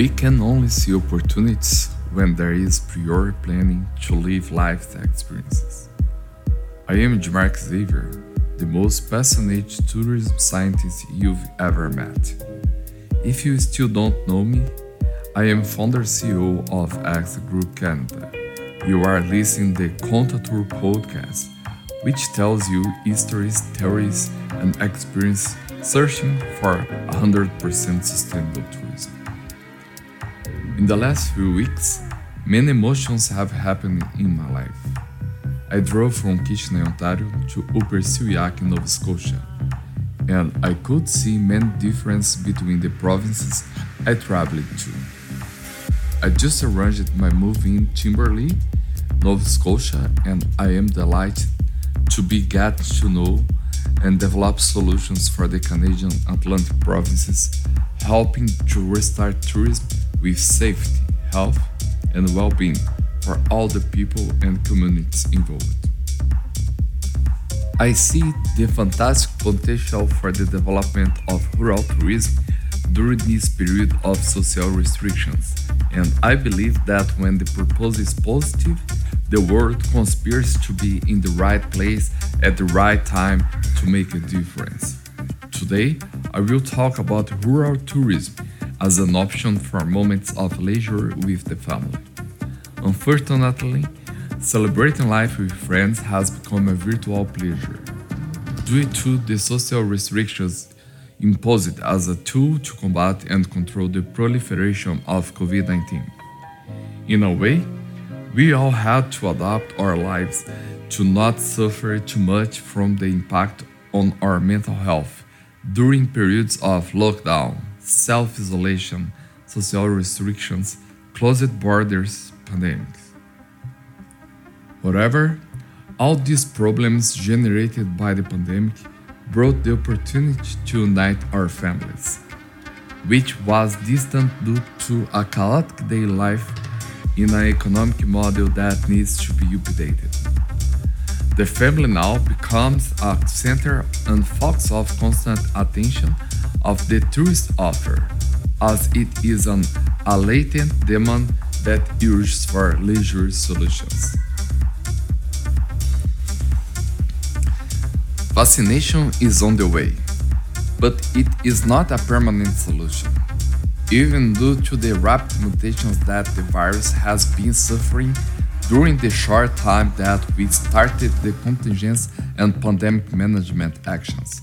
We can only see opportunities when there is prior planning to live life's experiences. I am Edmar Xavier, the most passionate tourism scientist you've ever met. If you still don't know me, I am founder CEO of Exa Group Canada. You are listening the Contour podcast, which tells you histories, theories, and experience searching for 100% sustainable tourism. In the last few weeks, many emotions have happened in my life. I drove from Kitchener, Ontario to Upper Stewiacke in Nova Scotia, and I could see many differences between the provinces I traveled to. I just arranged my move in Timberlea, Nova Scotia, and I am delighted to be get to know and develop solutions for the Canadian Atlantic provinces, helping to restart tourism with safety, health, and well being for all the people and communities involved. I see the fantastic potential for the development of rural tourism during this period of social restrictions, and I believe that when the purpose is positive, the world conspires to be in the right place at the right time to make a difference. Today, I will talk about rural tourism as an option for moments of leisure with the family. Unfortunately, celebrating life with friends has become a virtual pleasure due to the social restrictions imposed as a tool to combat and control the proliferation of COVID 19. In a way, we all had to adapt our lives to not suffer too much from the impact on our mental health during periods of lockdown, self isolation, social restrictions, closed borders, pandemics. However, all these problems generated by the pandemic brought the opportunity to unite our families, which was distant due to a chaotic daily life in an economic model that needs to be updated. The family now becomes a center and focus of constant attention of the tourist offer, as it is an, a latent demand that urges for leisure solutions. Vaccination is on the way, but it is not a permanent solution even due to the rapid mutations that the virus has been suffering during the short time that we started the contingency and pandemic management actions.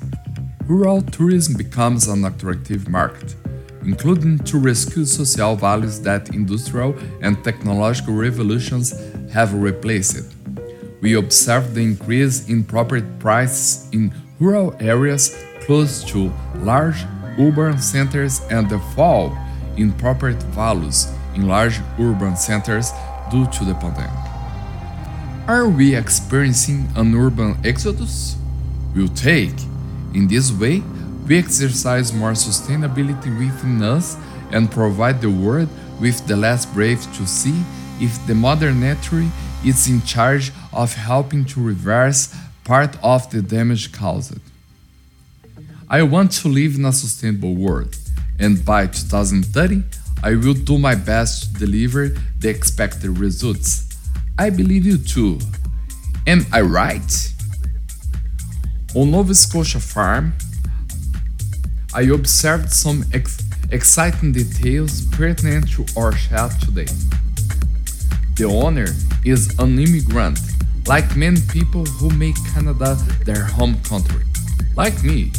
Rural tourism becomes an attractive market, including to rescue social values that industrial and technological revolutions have replaced. We observe the increase in property prices in rural areas close to large urban centers and the fall in property values in large urban centers due to the pandemic. Are we experiencing an urban exodus? We'll take. In this way, we exercise more sustainability within us and provide the world with the less brave to see if the mother nature is in charge of helping to reverse part of the damage caused. I want to live in a sustainable world, and by 2030, I will do my best to deliver the expected results. I believe you too. Am I right? On Nova Scotia Farm, I observed some ex exciting details pertinent to our chat today. The owner is an immigrant, like many people who make Canada their home country, like me.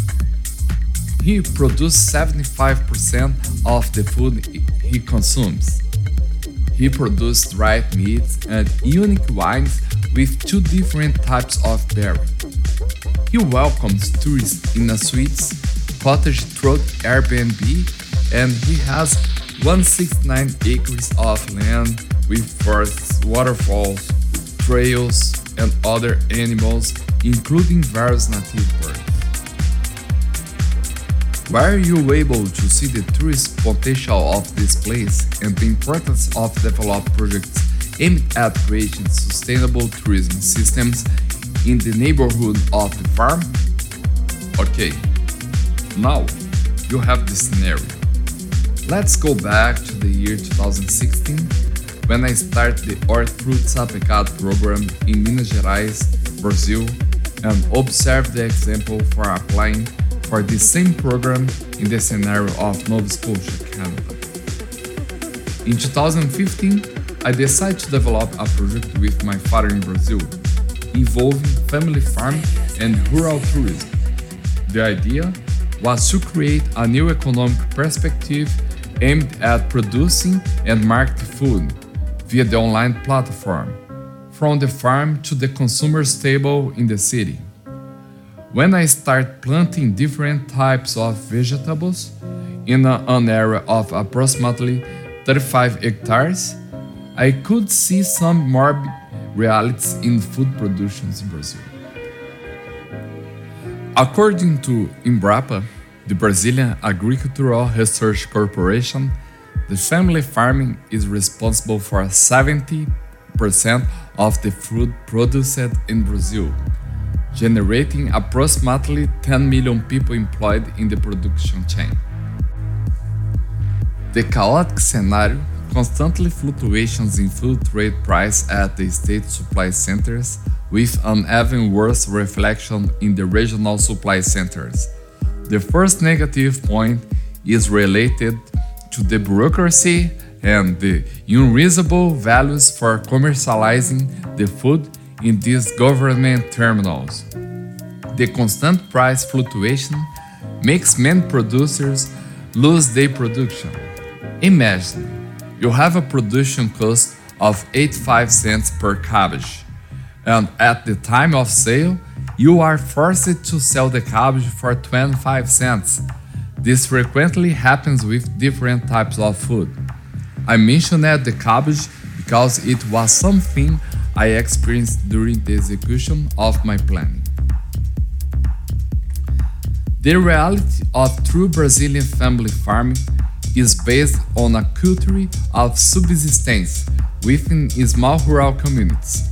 He produces 75% of the food he consumes. He produces dried meats and unique wines with two different types of berry. He welcomes tourists in a suite cottage through Airbnb and he has 169 acres of land with forests, waterfalls, trails, and other animals, including various native birds. Were you able to see the tourist potential of this place and the importance of develop projects aimed at creating sustainable tourism systems in the neighborhood of the farm? Okay, now you have the scenario. Let's go back to the year 2016 when I started the Hortifruti Aplicado program in Minas Gerais, Brazil, and observed the example for applying for the same program in the scenario of Nova Scotia, Canada. In 2015, I decided to develop a project with my father in Brazil, involving family farm and rural tourism. The idea was to create a new economic perspective aimed at producing and marketing food via the online platform, from the farm to the consumer's table in the city. When I start planting different types of vegetables in an area of approximately 35 hectares, I could see some morbid realities in food production in Brazil. According to Embrapa, the Brazilian Agricultural Research Corporation, the family farming is responsible for 70% of the food produced in Brazil, generating approximately 10 million people employed in the production chain. The chaotic scenario, constantly fluctuations in food trade price at the state supply centers, with an even worse reflection in the regional supply centers. The first negative point is related to the bureaucracy and the unreasonable values for commercializing the food in these government terminals. The constant price fluctuation makes many producers lose their production. Imagine you have a production cost of 85 cents per cabbage, and at the time of sale, you are forced to sell the cabbage for 25 cents this frequently happens with different types of food. I mentioned the cabbage because it was something I experienced during the execution of my planning. The reality of true Brazilian family farming is based on a culture of subsistence within small rural communities.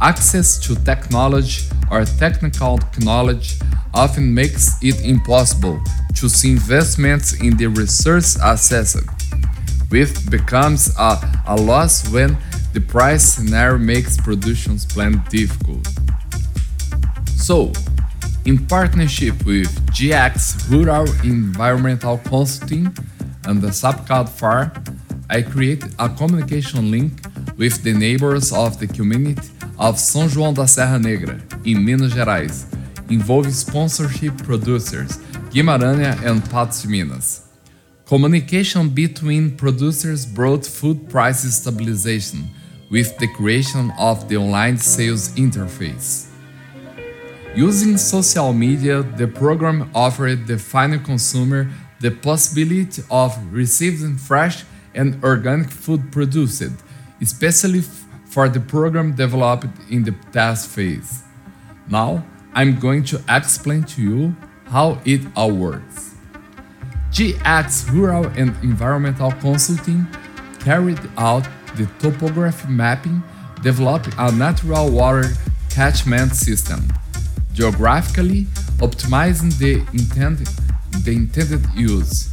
Access to technology or technical knowledge often makes it impossible to see investments in the resource assessed, which becomes a, a loss when the price scenario makes production plan difficult. So, in partnership with GX Rural Environmental Consulting and the Sapcad Farm, I created a communication link with the neighbors of the community of São João da Serra Negra in Minas Gerais, involving sponsorship producers Guimarães and Patos Minas. Communication between producers brought food price stabilization with the creation of the online sales interface. Using social media, the program offered the final consumer the possibility of receiving fresh and organic food produced, especially for the program developed in the test phase. Now, I'm going to explain to you how it all works. GX Rural and Environmental Consulting carried out the topography mapping, developed a natural water catchment system, geographically optimizing the intended, the intended use,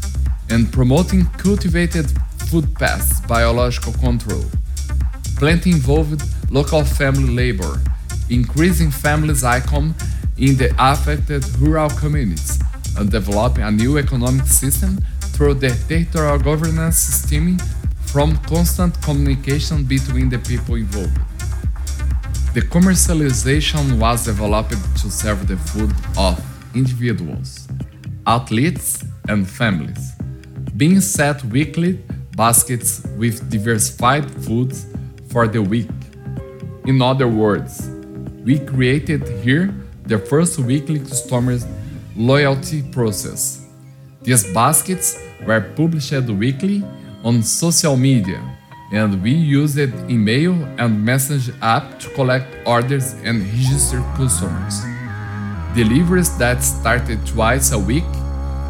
and promoting cultivated food pests biological control. Planting involved local family labor, increasing families' income in the affected rural communities and developing a new economic system through the territorial governance system from constant communication between the people involved. The commercialization was developed to serve the food of individuals, athletes, and families, being set weekly baskets with diversified foods for the week. In other words, we created here the first weekly customers loyalty process. These baskets were published weekly on social media, and we used email and message app to collect orders and register customers. Deliveries that started twice a week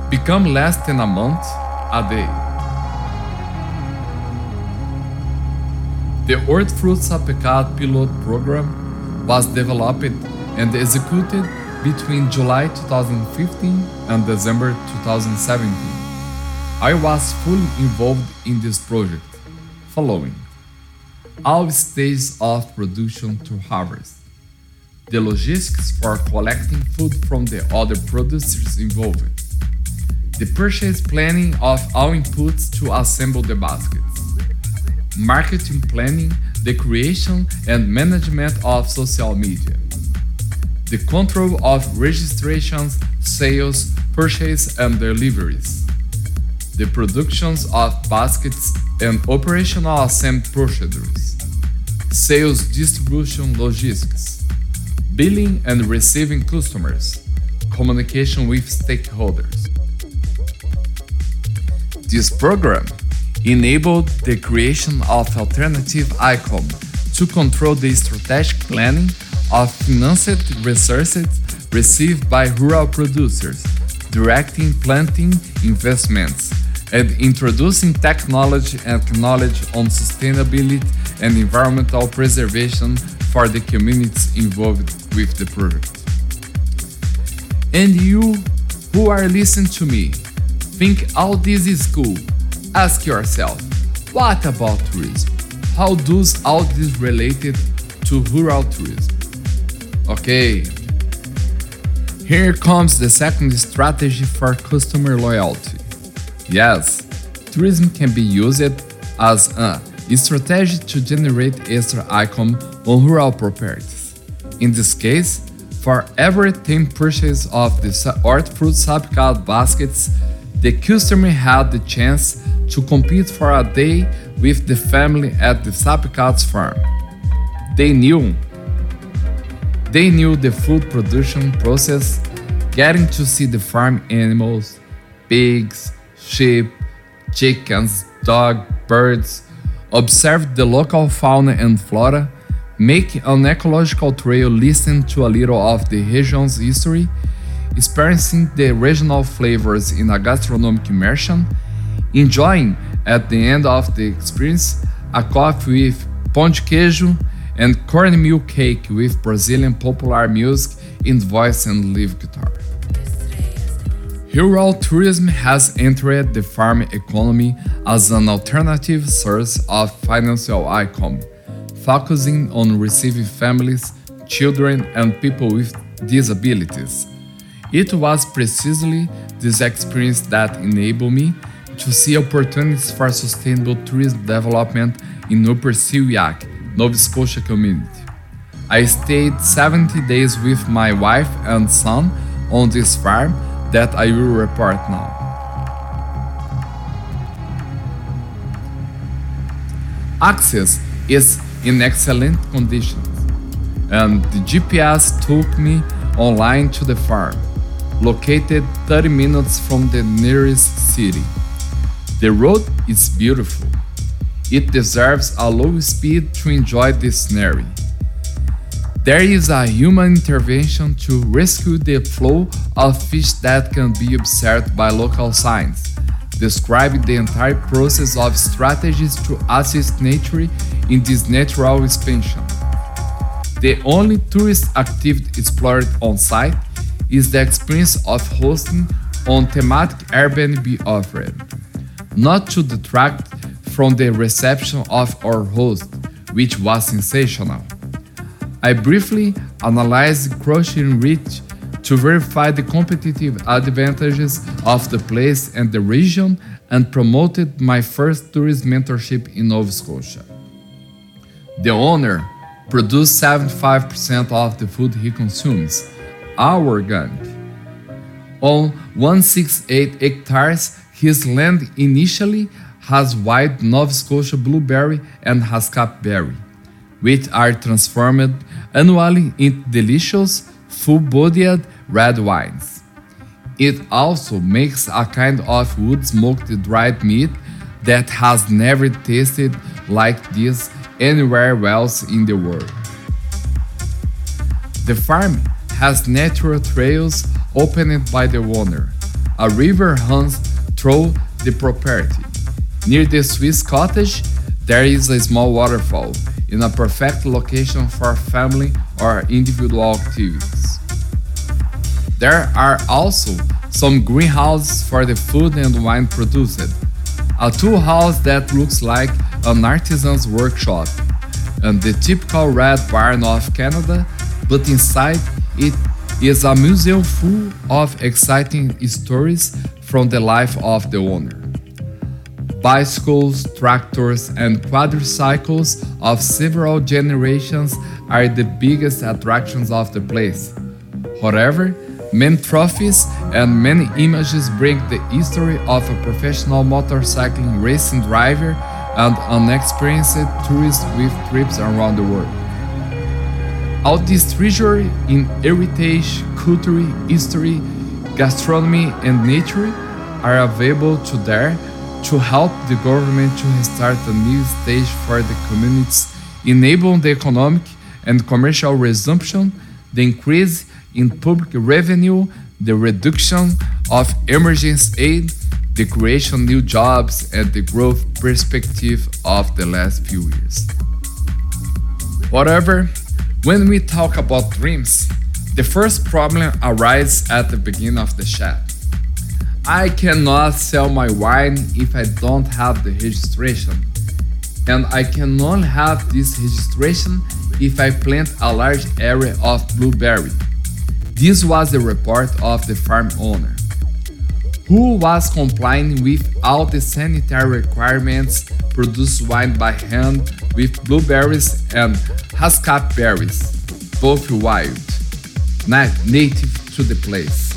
become less than a month a day. The Hortifruti Aplicado pilot program was developed and executed between July 2015 and December 2017. I was fully involved in this project, following all stages of production to harvest, the logistics for collecting food from the other producers involved, the purchase planning of all inputs to assemble the baskets, marketing planning, the creation and management of social media, the control of registrations, sales, purchase and deliveries, the productions of baskets and operational assembly procedures, sales distribution logistics, billing and receiving customers, communication with stakeholders. This program enabled the creation of alternative ICOM to control the strategic planning of financed resources received by rural producers, directing planting investments, and introducing technology and knowledge on sustainability and environmental preservation for the communities involved with the project. And you who are listening to me, think all this is cool. Ask yourself, what about tourism? How does all this related to rural tourism? Okay. Here comes the second strategy for customer loyalty. Yes, tourism can be used as a strategy to generate extra income on rural properties. In this case, for every 10 purchase of the art hortifruit subcat baskets, the customer had the chance to compete for a day with the family at the Sapcad's farm. They knew they knew the food production process, getting to see the farm animals, pigs, sheep, chickens, dog, birds, observe the local fauna and flora, make an ecological trail listen to a little of the region's history, experiencing the regional flavors in a gastronomic immersion, enjoying at the end of the experience a coffee with pão de queijo and cornmeal cake with Brazilian popular music in voice and live guitar. Rural tourism has entered the farm economy as an alternative source of financial income, focusing on receiving families, children, and people with disabilities. It was precisely this experience that enabled me to see opportunities for sustainable tourism development in Upper Stewiacke, Nova Scotia community. I stayed 70 days with my wife and son on this farm that I will report now. Access is in excellent conditions, and the GPS took me online to the farm, located 30 minutes from the nearest city. The road is beautiful it deserves a low speed to enjoy the scenery. There is a human intervention to rescue the flow of fish that can be observed by local signs, describing the entire process of strategies to assist nature in this natural expansion. The only tourist activity explored on site is the experience of hosting on thematic Airbnb offered, not to detract from the reception of our host, which was sensational. I briefly analyzed Crushing Reach to verify the competitive advantages of the place and the region and promoted my first tourist mentorship in Nova Scotia. The owner produced 75% of the food he consumes, all organic. On 168 hectares, his land initially has white Nova Scotia blueberry and Haskap berry, which are transformed annually into delicious, full-bodied red wines. It also makes a kind of wood-smoked dried meat that has never tasted like this anywhere else in the world. The farm has natural trails opened by the owner. A river runs through the property Near the Swiss cottage, there is a small waterfall in a perfect location for family or individual activities. There are also some greenhouses for the food and wine produced, a tool house that looks like an artisan's workshop, and the typical red barn of Canada, but inside it is a museum full of exciting stories from the life of the owner. Bicycles, tractors, and quadricycles of several generations are the biggest attractions of the place. However, many trophies and many images bring the history of a professional motorcycling racing driver and an experienced tourist with trips around the world. All this treasure in heritage, culture, history, gastronomy, and nature are available to there to help the government to restart a new stage for the communities, enable the economic and commercial resumption, the increase in public revenue, the reduction of emergency aid, the creation of new jobs, and the growth perspective of the last few years. Whatever, when we talk about dreams, the first problem arises at the beginning of the chat. I cannot sell my wine if I don't have the registration. And I cannot have this registration if I plant a large area of blueberry. This was the report of the farm owner, who was complying with all the sanitary requirements, produced wine by hand with blueberries and haskap berries, both wild, not native to the place.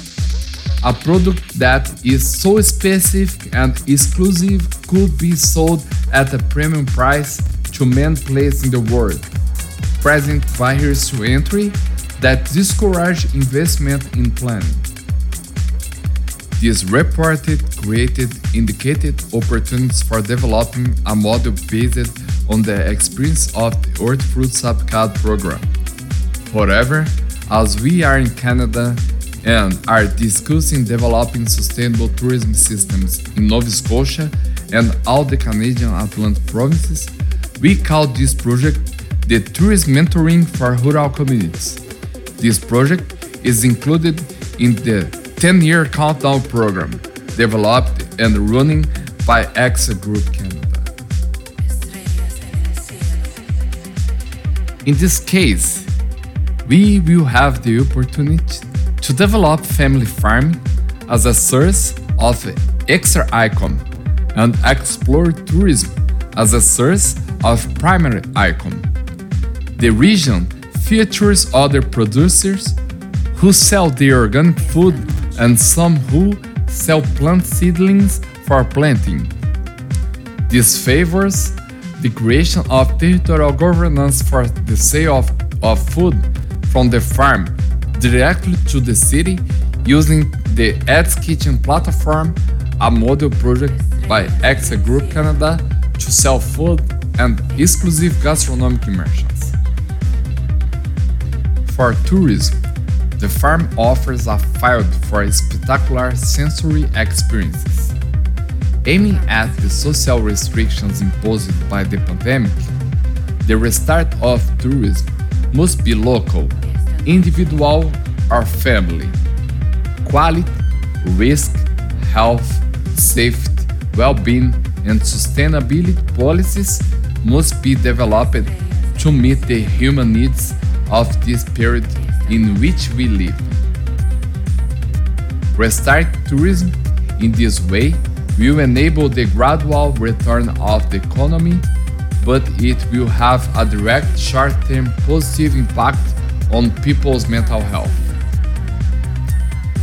A product that is so specific and exclusive could be sold at a premium price to many places in the world, present barriers to entry that discourage investment in planning. This reported created indicated opportunities for developing a model based on the experience of the Earth Fruit Sapcad program. However, as we are in Canada and are discussing developing sustainable tourism systems in Nova Scotia and all the Canadian Atlantic provinces, we call this project the Tourism Mentoring for Rural Communities. This project is included in the 10 year countdown program developed and running by Exa Group Canada. In this case, we will have the opportunity to develop family Farm as a source of extra income and explore tourism as a source of primary income. The region features other producers who sell their organic food and some who sell plant seedlings for planting. This favors the creation of territorial governance for the sale of, of food from the farm directly to the city using the Ed's Kitchen platform, a model project by Exa Group Canada to sell food and exclusive gastronomic immersions. For tourism, the farm offers a field for spectacular sensory experiences. Aiming at the social restrictions imposed by the pandemic, the restart of tourism must be local, individual, or family. Quality, risk, health, safety, well being, and sustainability policies must be developed to meet the human needs of this period in which we live. Restart tourism in this way will enable the gradual return of the economy, but it will have a direct short term positive impact on people's mental health.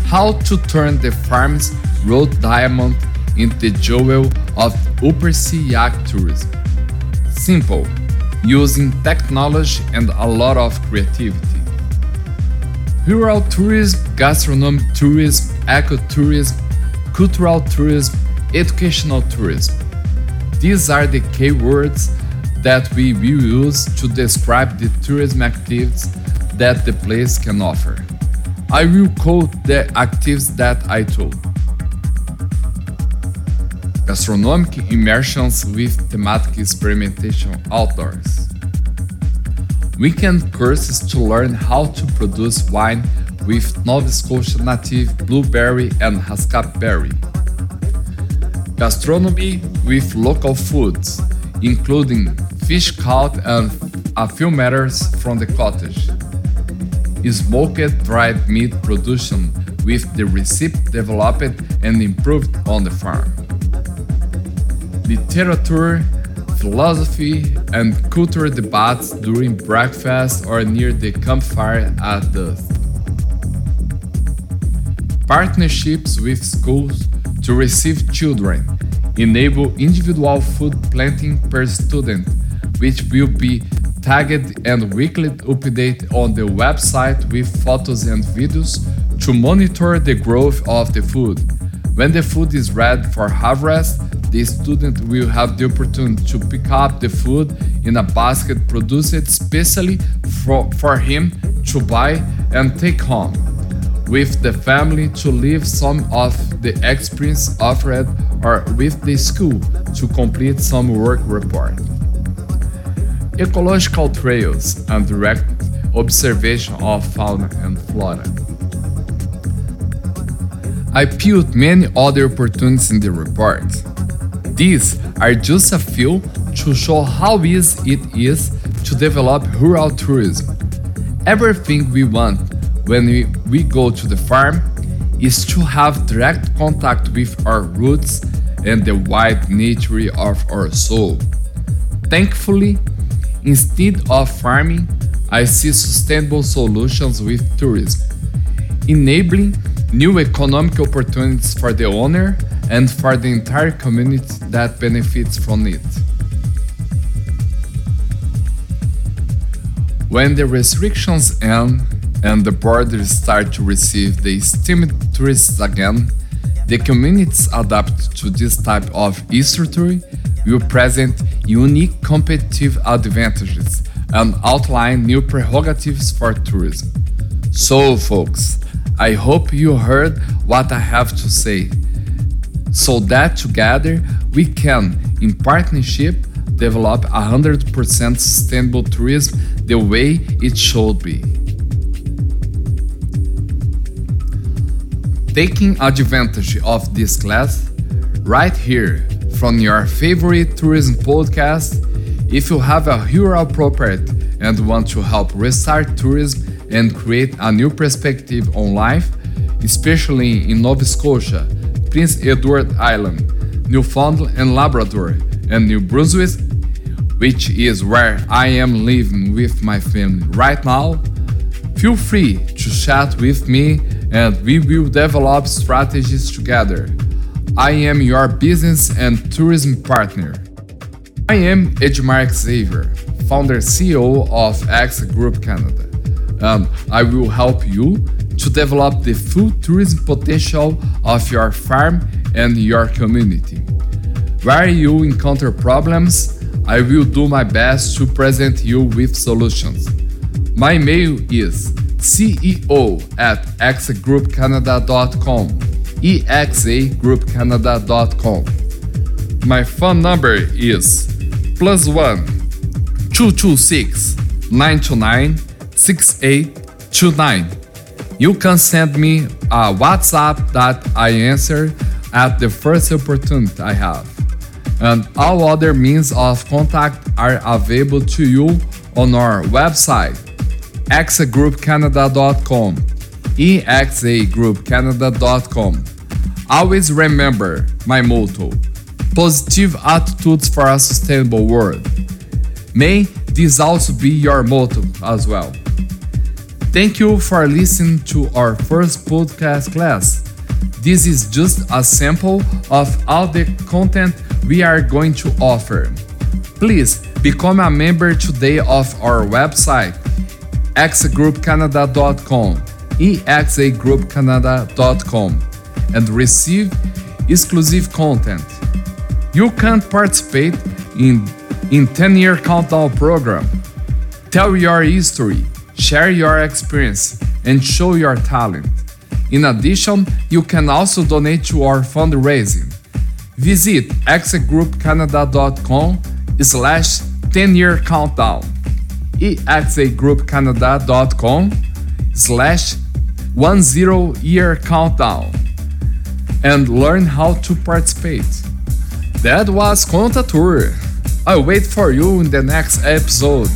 How to turn the farm's road diamond into the jewel of Upper Stewiacke tourism? Simple, using technology and a lot of creativity. Rural tourism, gastronomic tourism, ecotourism, cultural tourism, educational tourism. These are the keywords that we will use to describe the tourism activities that the place can offer. I will quote the activities that I told. Gastronomic immersions with thematic experimentation outdoors. Weekend courses to learn how to produce wine with Nova Scotia native blueberry and haskapberry. Gastronomy with local foods, including fish caught and a few meters from the cottage. Smoked dried meat production with the recipe developed and improved on the farm. Literature, philosophy, and culture debates during breakfast or near the campfire at dusk. Partnerships with schools to receive children enable individual food planting per student, which will be tagged and weekly updated on the website with photos and videos to monitor the growth of the food. When the food is ready for harvest, the student will have the opportunity to pick up the food in a basket produced specially for, for him to buy and take home with the family to live some of the experience offered or with the school to complete some work report. Ecological trails and direct observation of fauna and flora. I put many other opportunities in the report. These are just a few to show how easy it is to develop rural tourism. Everything we want when we, we go to the farm is to have direct contact with our roots and the wide nature of our soul. Thankfully, instead of farming, I see sustainable solutions with tourism, enabling new economic opportunities for the owner and for the entire community that benefits from it. When the restrictions end and the borders start to receive the esteemed tourists again, the communities adapt to this type of structure will present unique competitive advantages and outline new prerogatives for tourism. So, folks, I hope you heard what I have to say, so that together we can, in partnership, develop 100% sustainable tourism the way it should be. Taking advantage of this class, right here from your favorite tourism podcast, if you have a rural property and want to help restart tourism and create a new perspective on life, especially in Nova Scotia, Prince Edward Island, Newfoundland and Labrador, and New Brunswick, which is where I am living with my family right now, feel free to chat with me and we will develop strategies together. I am your business and tourism partner. I am Edmar Xavier, founder CEO of Exa Group Canada, and I will help you to develop the full tourism potential of your farm and your community. Where you encounter problems, I will do my best to present you with solutions. My mail is CEO at exagroupcanada.com. exagroupcanada.com. My phone number is plus one 226 929 6829. You can send me a WhatsApp that I answer at the first opportunity I have. And all other means of contact are available to you on our website exagroupcanada.com, exagroupcanada.com. Always remember my motto positive attitudes for a sustainable world. May this also be your motto as well. Thank you for listening to our first podcast class. This is just a sample of all the content we are going to offer. Please become a member today of our website exagroupcanada.com, exagroupcanada.com, and receive exclusive content. You can participate in in 10 year countdown program. Tell your history, share your experience, and show your talent. In addition, you can also donate to our fundraising. Visit exagroupcanada.com slash 10 year countdown exagroupcanada.com slash 10 year countdown and learn how to participate. That was Conta Tour. I'll wait for you in the next episode.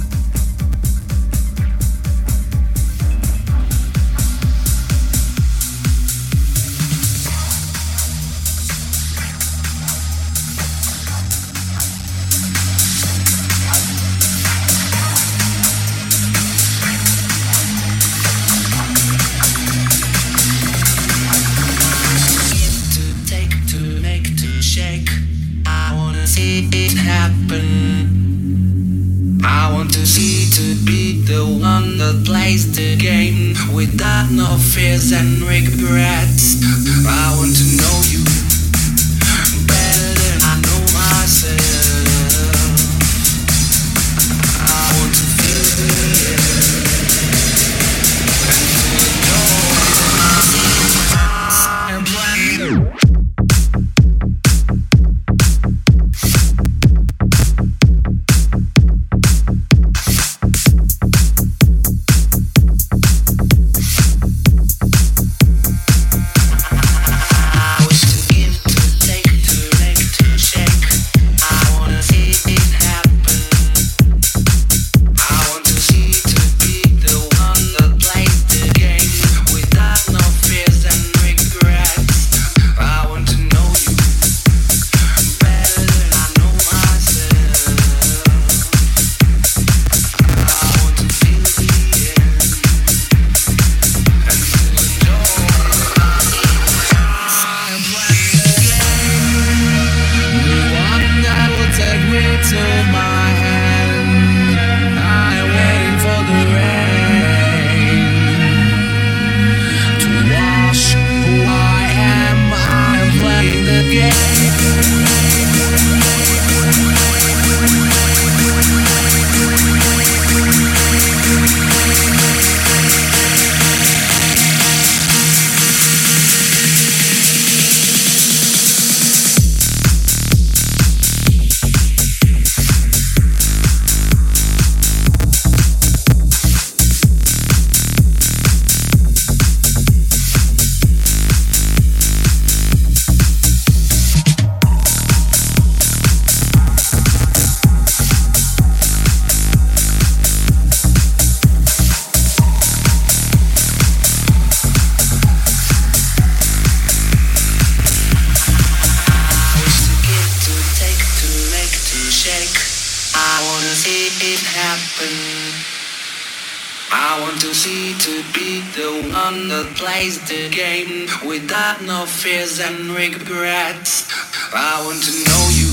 fears and regrets. I want to know you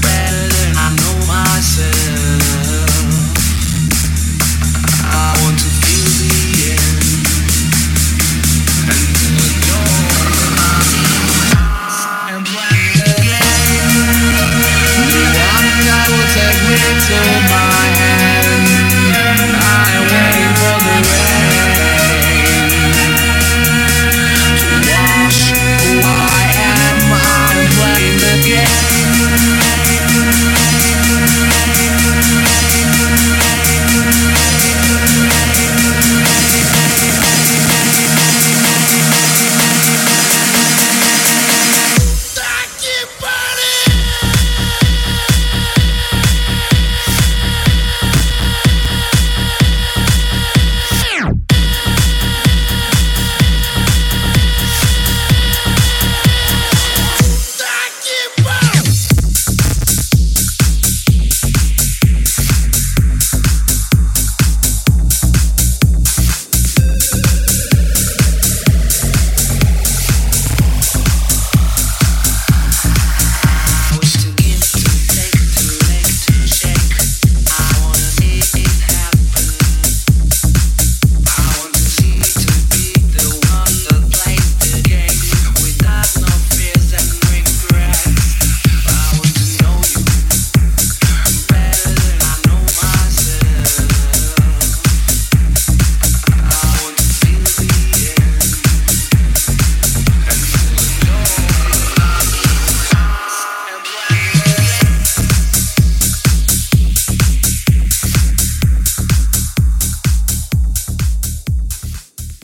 better than I know myself. I want to feel the end and feel your and plan again. The one that will take me to my